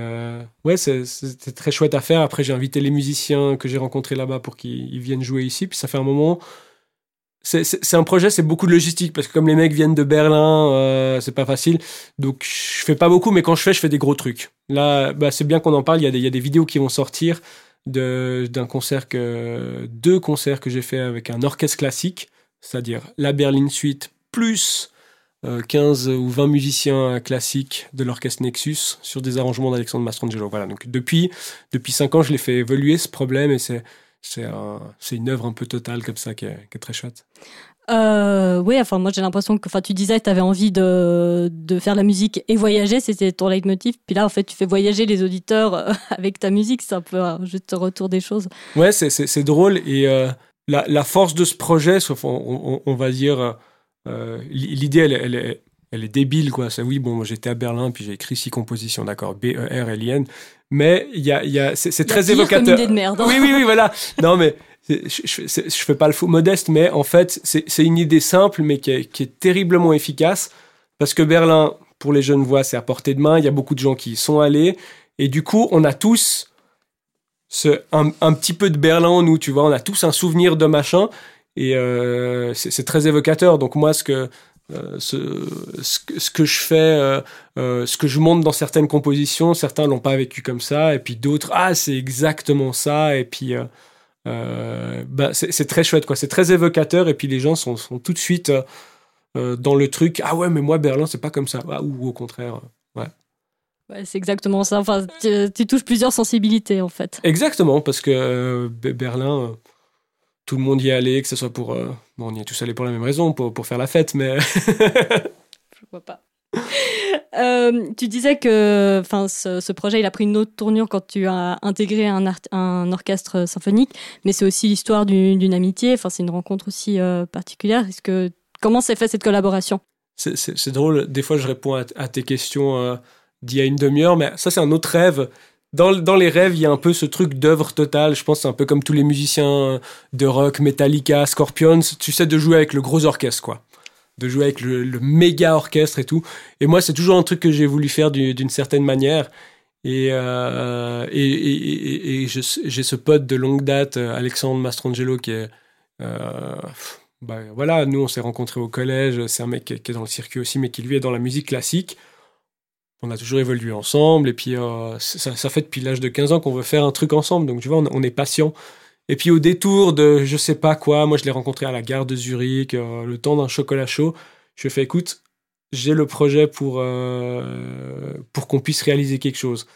ouais, c'était très chouette à faire. Après, j'ai invité les musiciens que j'ai rencontrés là-bas pour qu'ils viennent jouer ici. Puis ça fait un moment c'est un projet, c'est beaucoup de logistique parce que comme les mecs viennent de Berlin, euh, c'est pas facile. Donc je fais pas beaucoup, mais quand je fais, je fais des gros trucs. Là, bah, c'est bien qu'on en parle. Il y, a des, vidéos qui vont sortir d'un concert deux concerts que j'ai fait avec un orchestre classique, c'est-à-dire la Berlin Suite plus 15 euh, ou 20 musiciens classiques de l'orchestre Nexus sur des arrangements d'Alexandre Mastrangelo. Voilà. Donc depuis depuis cinq ans, je l'ai fait évoluer ce problème et c'est c'est une œuvre un peu totale comme ça qui est, très chouette. Euh, oui, enfin moi j'ai l'impression que enfin tu disais que tu avais envie de, de, faire la musique et voyager, c'était ton leitmotiv. Puis là en fait tu fais voyager les auditeurs euh, avec ta musique, c'est un peu juste retour des choses. Ouais, c'est drôle et euh, la, la, force de ce projet, sauf on, on, va dire l'idée elle, elle, est elle est débile quoi. C'est oui bon j'étais à Berlin puis j'ai écrit six compositions d'accord B E R L I N mais il y a, y a c'est très évocateur. Comme idée de merde. Hein. Oui, oui, oui, voilà. non, mais je, je, je, fais pas le faux modeste, mais en fait, c'est une idée simple, mais qui est, qui est, terriblement efficace. Parce que Berlin, pour les jeunes voix, c'est à portée de main. Il y a beaucoup de gens qui y sont allés. Et du coup, on a tous ce, un, un, petit peu de Berlin en nous, tu vois. On a tous un souvenir de machin. Et euh, c'est très évocateur. Donc, moi, ce que euh, ce, ce, que je fais, euh, euh, ce que je montre dans certaines compositions, certains l'ont pas vécu comme ça, et puis d'autres, ah, c'est exactement ça, et puis bah, c'est très chouette, quoi. C'est très évocateur, et puis les gens sont, sont tout de suite dans le truc, ah ouais, mais moi, Berlin, c'est pas comme ça, ah, ou au contraire, ouais. Ouais, c'est exactement ça. Enfin, tu, tu, touches plusieurs sensibilités, en fait. Exactement, parce que Berlin tout le monde y est allé, que ce soit pour. Euh, bon, on y est tous allés pour la même raison, pour, pour faire la fête, mais. Je vois pas. Euh, tu disais que enfin, ce, ce, projet il a pris une autre tournure quand tu as intégré un, un orchestre symphonique, mais c'est aussi l'histoire d'une amitié. Enfin, c'est une rencontre aussi euh, particulière. Est-ce que comment s'est fait cette collaboration? C'est drôle. Des fois, je réponds à, à tes questions d'il y a une demi-heure, mais ça, c'est un autre rêve dans, les rêves, il y a un peu ce truc d'œuvre totale. Je pense c'est un peu comme tous les musiciens de rock, Metallica, Scorpions. Tu sais de jouer avec le gros orchestre, quoi. De jouer avec le, méga orchestre et tout. Et moi, c'est toujours un truc que j'ai voulu faire d'une certaine manière. Et, euh, j'ai ce pote de longue date, Alexandre Mastrangelo, qui est. Euh, bah, voilà, nous, on s'est rencontrés au collège. C'est un mec qui est dans le circuit aussi, mais qui lui est dans la musique classique on a toujours évolué ensemble et puis euh, ça, fait depuis l'âge de 15 ans qu'on veut faire un truc ensemble. Donc tu vois on, est patient. Et puis au détour de je sais pas quoi moi je l'ai rencontré à la gare de Zurich euh, le temps d'un chocolat chaud. Je lui ai écoute j'ai le projet pour euh, pour qu'on puisse réaliser quelque chose.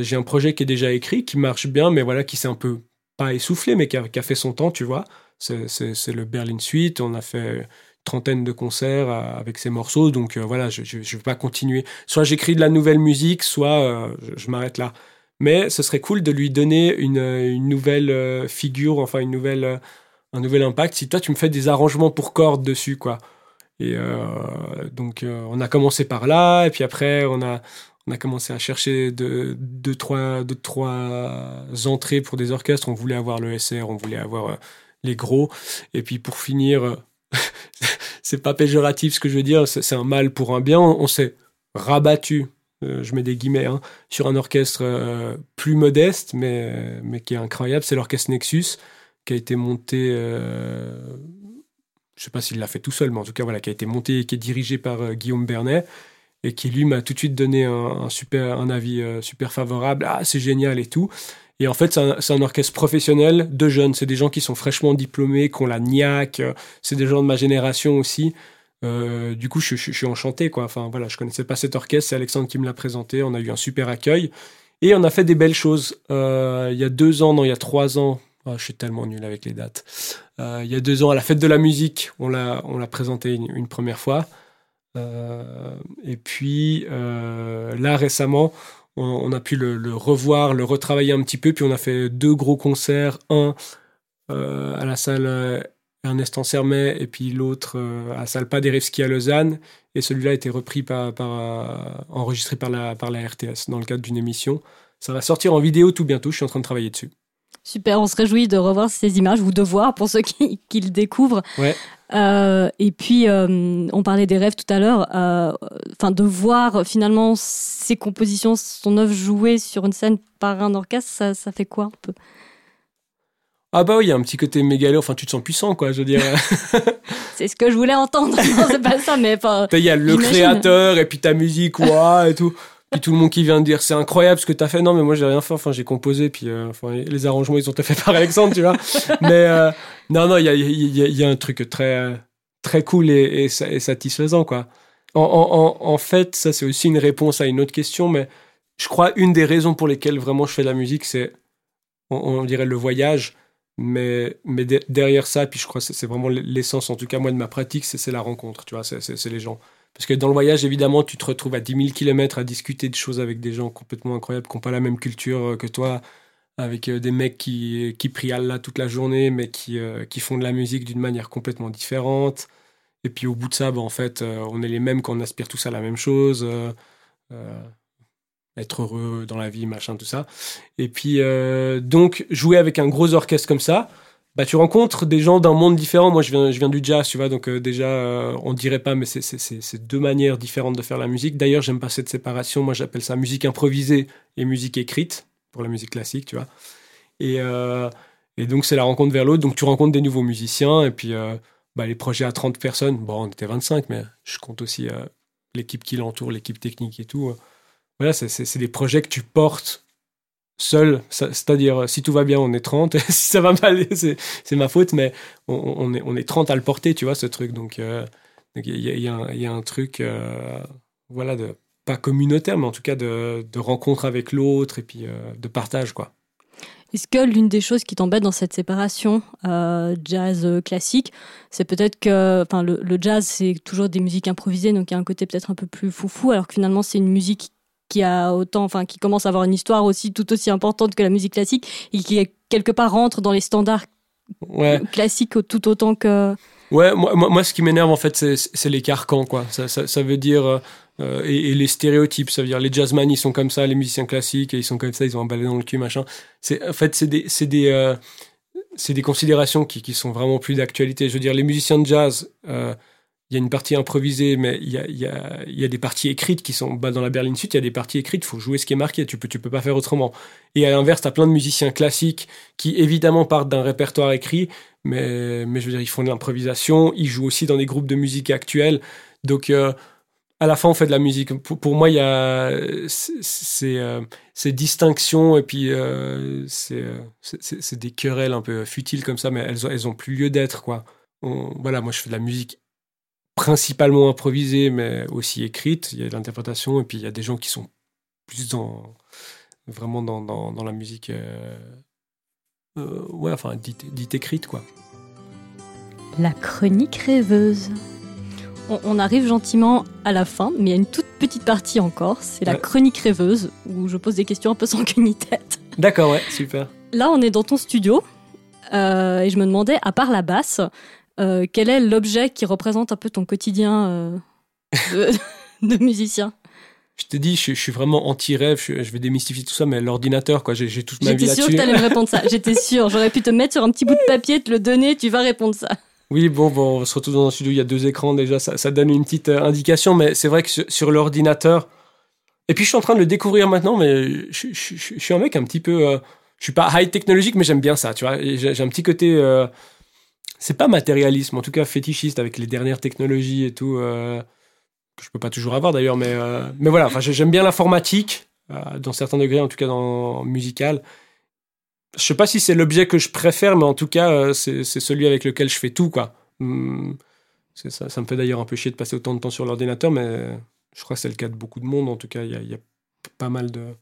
J'ai un projet qui est déjà écrit qui marche bien mais voilà qui s'est un peu pas essoufflé mais qui a, qui a fait son temps tu vois. C'est le Berlin Suite on a fait trentaine de concerts euh, avec ces morceaux. Donc euh, voilà, je ne vais pas continuer. Soit j'écris de la nouvelle musique, soit euh, je, m'arrête là. Mais ce serait cool de lui donner une, une nouvelle figure, enfin une nouvelle, un nouvel impact. Si toi tu me fais des arrangements pour cordes dessus, quoi. Et donc on a commencé par là, et puis après on a on a commencé à chercher deux, deux, trois, deux, trois entrées pour des orchestres. On voulait avoir le SR, on voulait avoir les gros. Et puis pour finir, c'est pas péjoratif ce que je veux dire, c'est un mal pour un bien. On, s'est rabattu, euh, je mets des guillemets, hein, sur un orchestre euh, plus modeste, mais, mais qui est incroyable. C'est l'orchestre Nexus, qui a été monté, euh, je sais pas s'il l'a fait tout seul, mais en tout cas, voilà, qui a été monté et qui est dirigé par Guillaume Bernet et qui lui m'a tout de suite donné un, super, un avis super favorable. Ah, c'est génial et tout. Et en fait, c'est un, orchestre professionnel de jeunes. C'est des gens qui sont fraîchement diplômés, qui ont la niaque. C'est des gens de ma génération aussi. Euh, du coup, je, suis enchanté, quoi. Enfin, voilà, je connaissais pas cet orchestre. C'est Alexandre qui me l'a présenté. On a eu un super accueil. Et on a fait des belles choses. Euh, il y a deux ans, non, il y a trois ans. Oh, je suis tellement nul avec les dates. Euh, il y a deux ans, à la fête de la musique, on l'a présenté une, première fois. et puis, là, récemment, on, a pu le, revoir, le retravailler un petit peu, puis on a fait deux gros concerts, un euh, à la salle euh, Ernest Ansermet et puis l'autre euh, à la salle Paderewski à Lausanne. Et celui-là a été repris par, enregistré par la, par la RTS dans le cadre d'une émission. Ça va sortir en vidéo tout bientôt, je suis en train de travailler dessus. Super, on se réjouit de revoir ces images ou de voir pour ceux qui, qui le découvrent. Ouais. Euh, et puis, euh, on parlait des rêves tout à l'heure. Euh, enfin, de voir finalement ces compositions, son œuvre jouée sur une scène par un orchestre, ça, ça fait quoi un peu? Ah bah oui, il y a un petit côté mégalo, enfin tu te sens puissant quoi, je veux dire. c'est ce que je voulais entendre, non c'est pas ça, mais. Il y a le créateur et puis ta musique, quoi, et tout. Puis tout le monde qui vient de dire c'est incroyable ce que t'as fait. Non, mais moi j'ai rien fait. Enfin, j'ai composé. Puis euh, enfin, les arrangements ils ont été faits par Alexandre, tu vois. mais euh, non, non, il y a, y, a, y a, un truc très très cool et, et, satisfaisant quoi. En, en, en, fait, ça c'est aussi une réponse à une autre question, mais je crois une des raisons pour lesquelles vraiment je fais de la musique, c'est on, dirait le voyage. Mais, mais derrière ça, puis je crois que c'est vraiment l'essence, en tout cas moi de ma pratique, c'est la rencontre, tu vois, c'est les gens. Parce que dans le voyage, évidemment, tu te retrouves à 10 000 km à discuter de choses avec des gens complètement incroyables qui n'ont pas la même culture euh, que toi, avec euh, des mecs qui, qui prient Allah toute la journée, mais qui, euh, qui font de la musique d'une manière complètement différente. Et puis au bout de ça, bah, en fait, on est les mêmes quand on aspire tous à la même chose. être heureux dans la vie, machin, tout ça. Et puis, donc, jouer avec un gros orchestre comme ça, bah, tu rencontres des gens d'un monde différent. Moi, je viens, du jazz, tu vois, donc euh, déjà, euh, on dirait pas, mais c'est deux manières différentes de faire la musique. D'ailleurs, j'aime pas cette séparation. Moi, j'appelle ça musique improvisée et musique écrite pour la musique classique, tu vois. Et, euh, donc, c'est la rencontre vers l'autre. Donc, tu rencontres des nouveaux musiciens et puis bah, les projets à 30 personnes. Bon, on était 25, mais je compte aussi l'équipe qui l'entoure, l'équipe technique et tout. Voilà, c'est des projets que tu portes seul, c'est-à-dire si tout va bien, on est 30, si ça va mal, c'est ma faute, mais on, est, on est 30 à le porter, tu vois, ce truc. Donc euh, il y, a, un truc, euh, voilà, de, pas communautaire, mais en tout cas de, rencontre avec l'autre et puis euh, de partage, quoi. Est-ce que l'une des choses qui t'embête dans cette séparation jazz classique, c'est peut-être que, enfin, le, le, jazz c'est toujours des musiques improvisées, donc il y a un côté peut-être un peu plus foufou, alors que finalement c'est une musique qui a autant, enfin, qui commence à avoir une histoire aussi tout aussi importante que la musique classique et qui quelque part rentre dans les standards classiques tout autant que. Ouais, moi, moi, ce qui m'énerve en fait, c'est les carcans, quoi. Ça, ça, veut dire euh, et, les stéréotypes, ça veut dire les jazzman ils sont comme ça, les musiciens classiques ils sont comme ça, ils ont un balai dans le cul, machin. C'est en fait c'est des c'est des euh, c'est des considérations qui, qui sont vraiment plus d'actualité. Je veux dire, les musiciens de jazz, euh, il y a une partie improvisée, mais il y a, y, a, y a, des parties écrites qui sont bah, dans la Berlin Suite. Il y a des parties écrites, il faut jouer ce qui est marqué. Tu peux, tu peux pas faire autrement. Et à l'inverse, tu as plein de musiciens classiques qui évidemment partent d'un répertoire écrit, mais, mais je veux dire, ils font de l'improvisation. Ils jouent aussi dans des groupes de musique actuels. Donc euh, à la fin, on fait de la musique. Pour, moi, il y a ces, euh, ces distinctions et puis euh, euh c'est des querelles un peu futiles comme ça, mais elles, elles ont plus lieu d'être quoi. voilà, moi je fais de la musique principalement improvisée, mais aussi écrite. Il y a l'interprétation, et puis il y a des gens qui sont plus dans vraiment dans, dans, la musique, euh, euh, ouais, enfin dite, écrite, quoi. La chronique rêveuse. On, arrive gentiment à la fin, mais il y a une toute petite partie encore. C'est la chronique rêveuse, où je pose des questions un peu sans queue ni tête. D'accord, ouais, super. Là, on est dans ton studio. Euh, et je me demandais, à part la basse, euh, quel est l'objet qui représente un peu ton quotidien euh, de, musicien? Je t'ai dit, je, suis vraiment anti-rêve, je, vais démystifier tout ça, mais l'ordinateur, quoi, j'ai toute ma vie là-dessus. J'étais sûre que t'allais me répondre ça, j'étais sûre. J'aurais pu te mettre sur un petit bout de papier, te le donner, tu vas répondre ça. Oui, bon, bon on se retrouve dans un studio, il y a deux écrans déjà, ça, donne une petite euh, indication, mais c'est vrai que sur, l'ordinateur, et puis je suis en train de le découvrir maintenant, mais je, suis un mec un petit peu, je suis pas high technologique, mais j'aime bien ça, tu vois, j'ai un petit côté c'est pas matérialisme, en tout cas fétichiste avec les dernières technologies et tout. Euh, que je peux pas toujours avoir d'ailleurs, mais, euh, mais voilà, j'aime bien l'informatique, euh, dans certains degrés, en tout cas dans musical. Je sais pas si c'est l'objet que je préfère, mais en tout cas, c'est celui avec lequel je fais tout, quoi. Hmm, ça, me fait d'ailleurs un peu chier de passer autant de temps sur l'ordinateur, mais je crois que c'est le cas de beaucoup de monde. En tout cas, il y, a, pas mal de,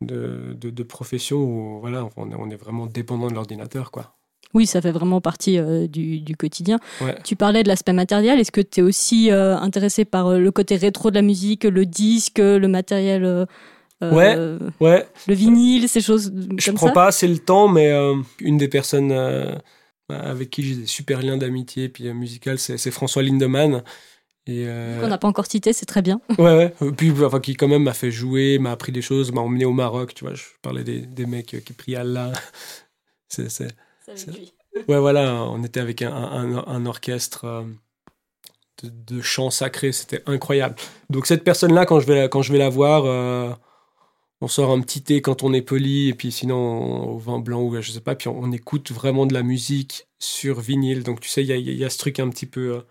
de, de, professions où voilà, on est, on est vraiment dépendant de l'ordinateur, quoi. Oui, ça fait vraiment partie euh, du, quotidien. Tu parlais de l'aspect matériel. Est-ce que tu es aussi euh, intéressé par euh, le côté rétro de la musique, le disque, le matériel Ouais, ouais. Le vinyle, ces choses Je comme prends pas assez le temps, mais une des personnes avec qui j'ai des super liens d'amitié puis musical, c'est François Lindemann. Et On n'a pas encore cité, c'est très bien. Ouais, ouais. Puis, enfin, qui quand même m'a fait jouer, m'a appris des choses, m'a emmené au Maroc, tu vois. Je parlais des, des mecs qui prient Allah. c'est Ouais, voilà, on était avec un, un, orchestre euh, de, chants sacrés, c'était incroyable. Donc cette personne-là, quand je vais la, quand je vais la voir, euh, on sort un petit thé quand on est poli, et puis sinon au vin blanc ou je sais pas, puis on, écoute vraiment de la musique sur vinyle. Donc tu sais, il y a, y a, ce truc un petit peu,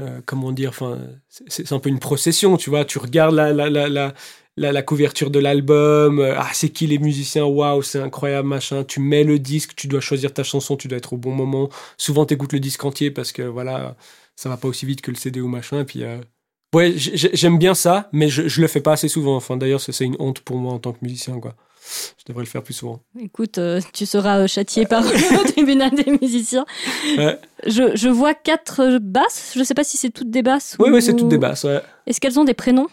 euh, comment dire, enfin, c'est un peu une procession, tu vois. Tu regardes la, la, la, la, couverture de l'album, euh, ah c'est qui les musiciens, waouh c'est incroyable machin. Tu mets le disque, tu dois choisir ta chanson, tu dois être au bon moment. Souvent t'écoutes le disque entier parce que voilà ça va pas aussi vite que le CD ou machin. Et puis euh, ouais j'aime bien ça, mais je, je le fais pas assez souvent. Enfin d'ailleurs c'est une honte pour moi en tant que musicien quoi. Je devrais le faire plus souvent. Écoute, euh, tu seras châtié par le tribunal des musiciens. Je, je, vois quatre basses. Je sais pas si c'est toutes des basses. Oui, oui, c'est toutes des basses. Est-ce qu'elles ont des prénoms?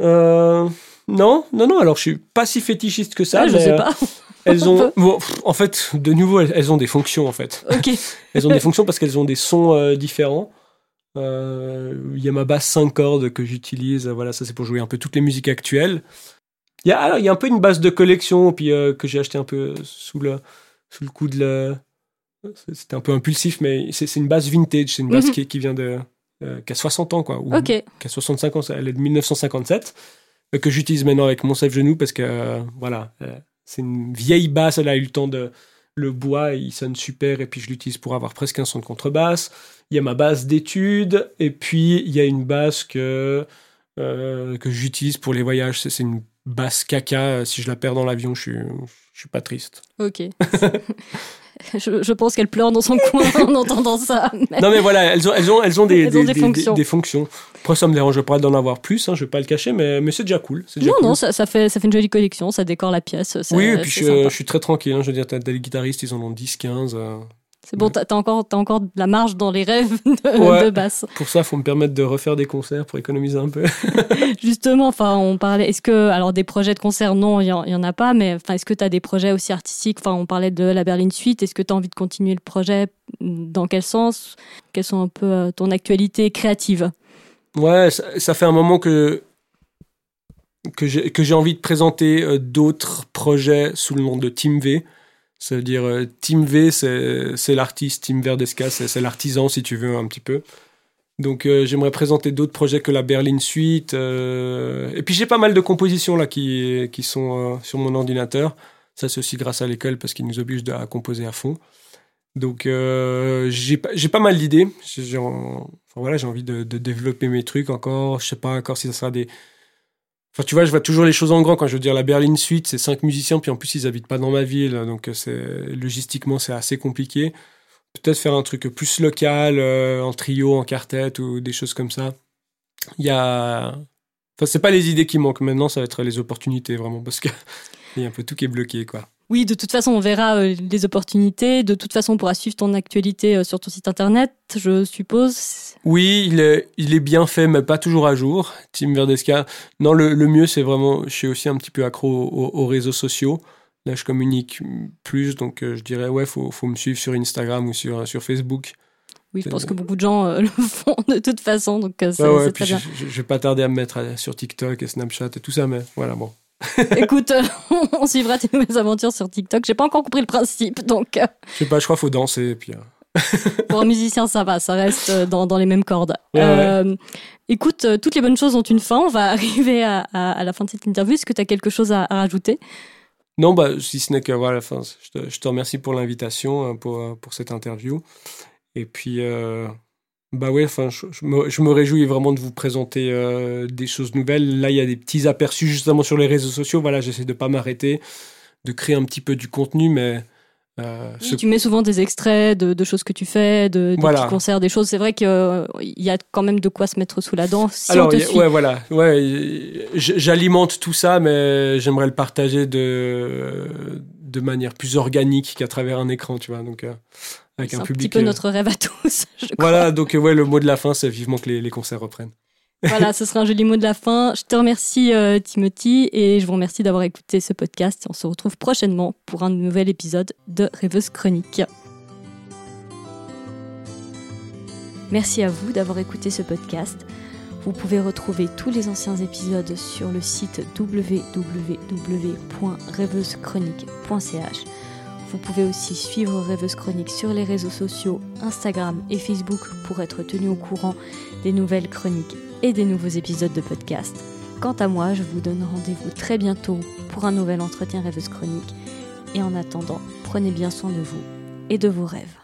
Euh, non, non, non. Alors, je suis pas si fétichiste que ça. Ah, je sais pas. Euh, elles ont, en fait, de nouveau, elles, ont des fonctions en fait. Ok. elles ont des fonctions parce qu'elles ont des sons euh, différents. Il y a ma basse 5 cordes que j'utilise. Voilà, ça c'est pour jouer un peu toutes les musiques actuelles. Il y a, alors, il y a un peu une basse de collection, puis que j'ai acheté un peu sous le, sous le coup de la. C'était un peu impulsif, mais c'est une basse vintage. C'est une basse mhm. qui, qui, vient de, euh, qui a 60 ans, quoi. Ou, Qui a 65 ans, elle est de 1957, euh, que j'utilise maintenant avec mon sève genou parce que, euh, voilà, c'est une vieille basse, elle a eu le temps de. Le bois, il sonne super, et puis je l'utilise pour avoir presque un son de contrebasse. Il y a ma basse d'études, et puis il y a une basse que, que j'utilise pour les voyages. C'est une basse caca. Si je la perds dans l'avion, je suis, je suis pas triste. Ok. Je, pense qu'elle pleure dans son coin en entendant ça. Non, mais voilà, elles ont, elles ont, elles ont, des, des, fonctions. Des, fonctions. Après, ça me dérange pas d'en avoir plus, hein, je vais pas le cacher, mais, mais c'est déjà cool. non, non, ça, ça, fait, ça fait une jolie collection, ça décore la pièce. oui, et puis je, je, suis très tranquille. Hein, je veux dire, as des guitaristes, ils en ont 10, 15. C'est bon, t'as encore, as encore de la marge dans les rêves de, basse. Pour ça, il faut me permettre de refaire des concerts pour économiser un peu. Justement, enfin, on parlait. Est-ce que, alors, des projets de concerts, non, il y, en a pas, mais enfin, est-ce que tu as des projets aussi artistiques? Enfin, on parlait de la Berlin Suite. Est-ce que tu as envie de continuer le projet? Dans quel sens? Quelles sont un peu euh, ton actualité créative? Ouais, ça, fait un moment que que j'ai envie de présenter euh, d'autres projets sous le nom de Team V. Ça veut dire euh, Team V, c'est l'artiste, Team Verdesca, c'est l'artisan si tu veux un petit peu. Donc euh, j'aimerais présenter d'autres projets que la Berlin Suite. Euh, et puis j'ai pas mal de compositions là qui, qui sont sur mon ordinateur. Ça c'est aussi grâce à l'école parce qu'ils nous obligent à composer à fond. Donc j'ai pas mal d'idées. J'ai enfin, voilà, envie de, de, développer mes trucs encore. Je sais pas encore si ça sera des, Enfin, tu vois, je vois toujours les choses en grand. Quand je veux dire la Berlin Suite, c'est cinq musiciens, puis en plus, ils habitent pas dans ma ville. Donc, euh, c'est logistiquement, c'est assez compliqué. Peut-être faire un truc plus local, euh, en trio, en quartet ou des choses comme ça. Il y a. Enfin, c'est pas les idées qui manquent maintenant, ça va être les opportunités, vraiment, parce qu'il y a un peu tout qui est bloqué, quoi. Oui, de toute façon, on verra euh, les opportunités. De toute façon, on pourra suivre ton actualité euh, sur ton site internet, je suppose. Oui, il est, il est bien fait, mais pas toujours à jour. Team Verdesca. Non, le, mieux, c'est vraiment. Je suis aussi un petit peu accro aux, réseaux sociaux. Là, je communique plus, donc euh, je dirais, ouais, faut, faut me suivre sur Instagram ou sur, sur Facebook. Oui, je pense que beaucoup de gens le font de toute façon, donc c'est ouais, très bien. Je, je, vais pas tarder à me mettre sur TikTok et Snapchat et tout ça, mais voilà, bon. Écoute, on suivra tes nouvelles aventures sur TikTok. J'ai pas encore compris le principe, donc. Euh. Je sais pas, je crois qu'il faut danser et puis. Euh. Pour un musicien, ça va, ça reste euh, dans, dans les mêmes cordes. Écoute, toutes les bonnes choses ont une fin. On va arriver à, à, la fin de cette interview. Est-ce que tu as quelque chose à, rajouter? Non, bah, si ce n'est que voilà, fin, je, te, je te remercie pour l'invitation, pour, pour cette interview. Et puis, bah ouais, enfin, je, me, réjouis vraiment de vous présenter des choses nouvelles. Là, il y a des petits aperçus justement sur les réseaux sociaux. Voilà, j'essaie de pas m'arrêter, de créer un petit peu du contenu, mais euh, tu mets souvent des extraits de, choses que tu fais, de, petits concerts, des choses. C'est vrai qu'il euh, y a quand même de quoi se mettre sous la dent. Si Alors, ouais, voilà. Ouais, j'alimente tout ça, mais j'aimerais le partager de, de manière plus organique qu'à travers un écran, tu vois. Donc, euh, avec un, un petit peu notre rêve à tous. voilà, donc ouais, le mot de la fin, c'est vivement que les concerts reprennent. Voilà, ce sera un joli mot de la fin. Je te remercie euh, Timothy et je vous remercie d'avoir écouté ce podcast. On se retrouve prochainement pour un nouvel épisode de Rêveuse Chronique. Merci à vous d'avoir écouté ce podcast. Vous pouvez retrouver tous les anciens épisodes sur le site www.rêveusechronique.ch. Vous pouvez aussi suivre Rêveuse Chronique sur les réseaux sociaux Instagram et Facebook pour être tenu au courant des nouvelles chroniques et des nouveaux épisodes de podcast. Quant à moi, je vous donne rendez-vous très bientôt pour un nouvel entretien Rêveuse Chronique. Et en attendant, prenez bien soin de vous et de vos rêves.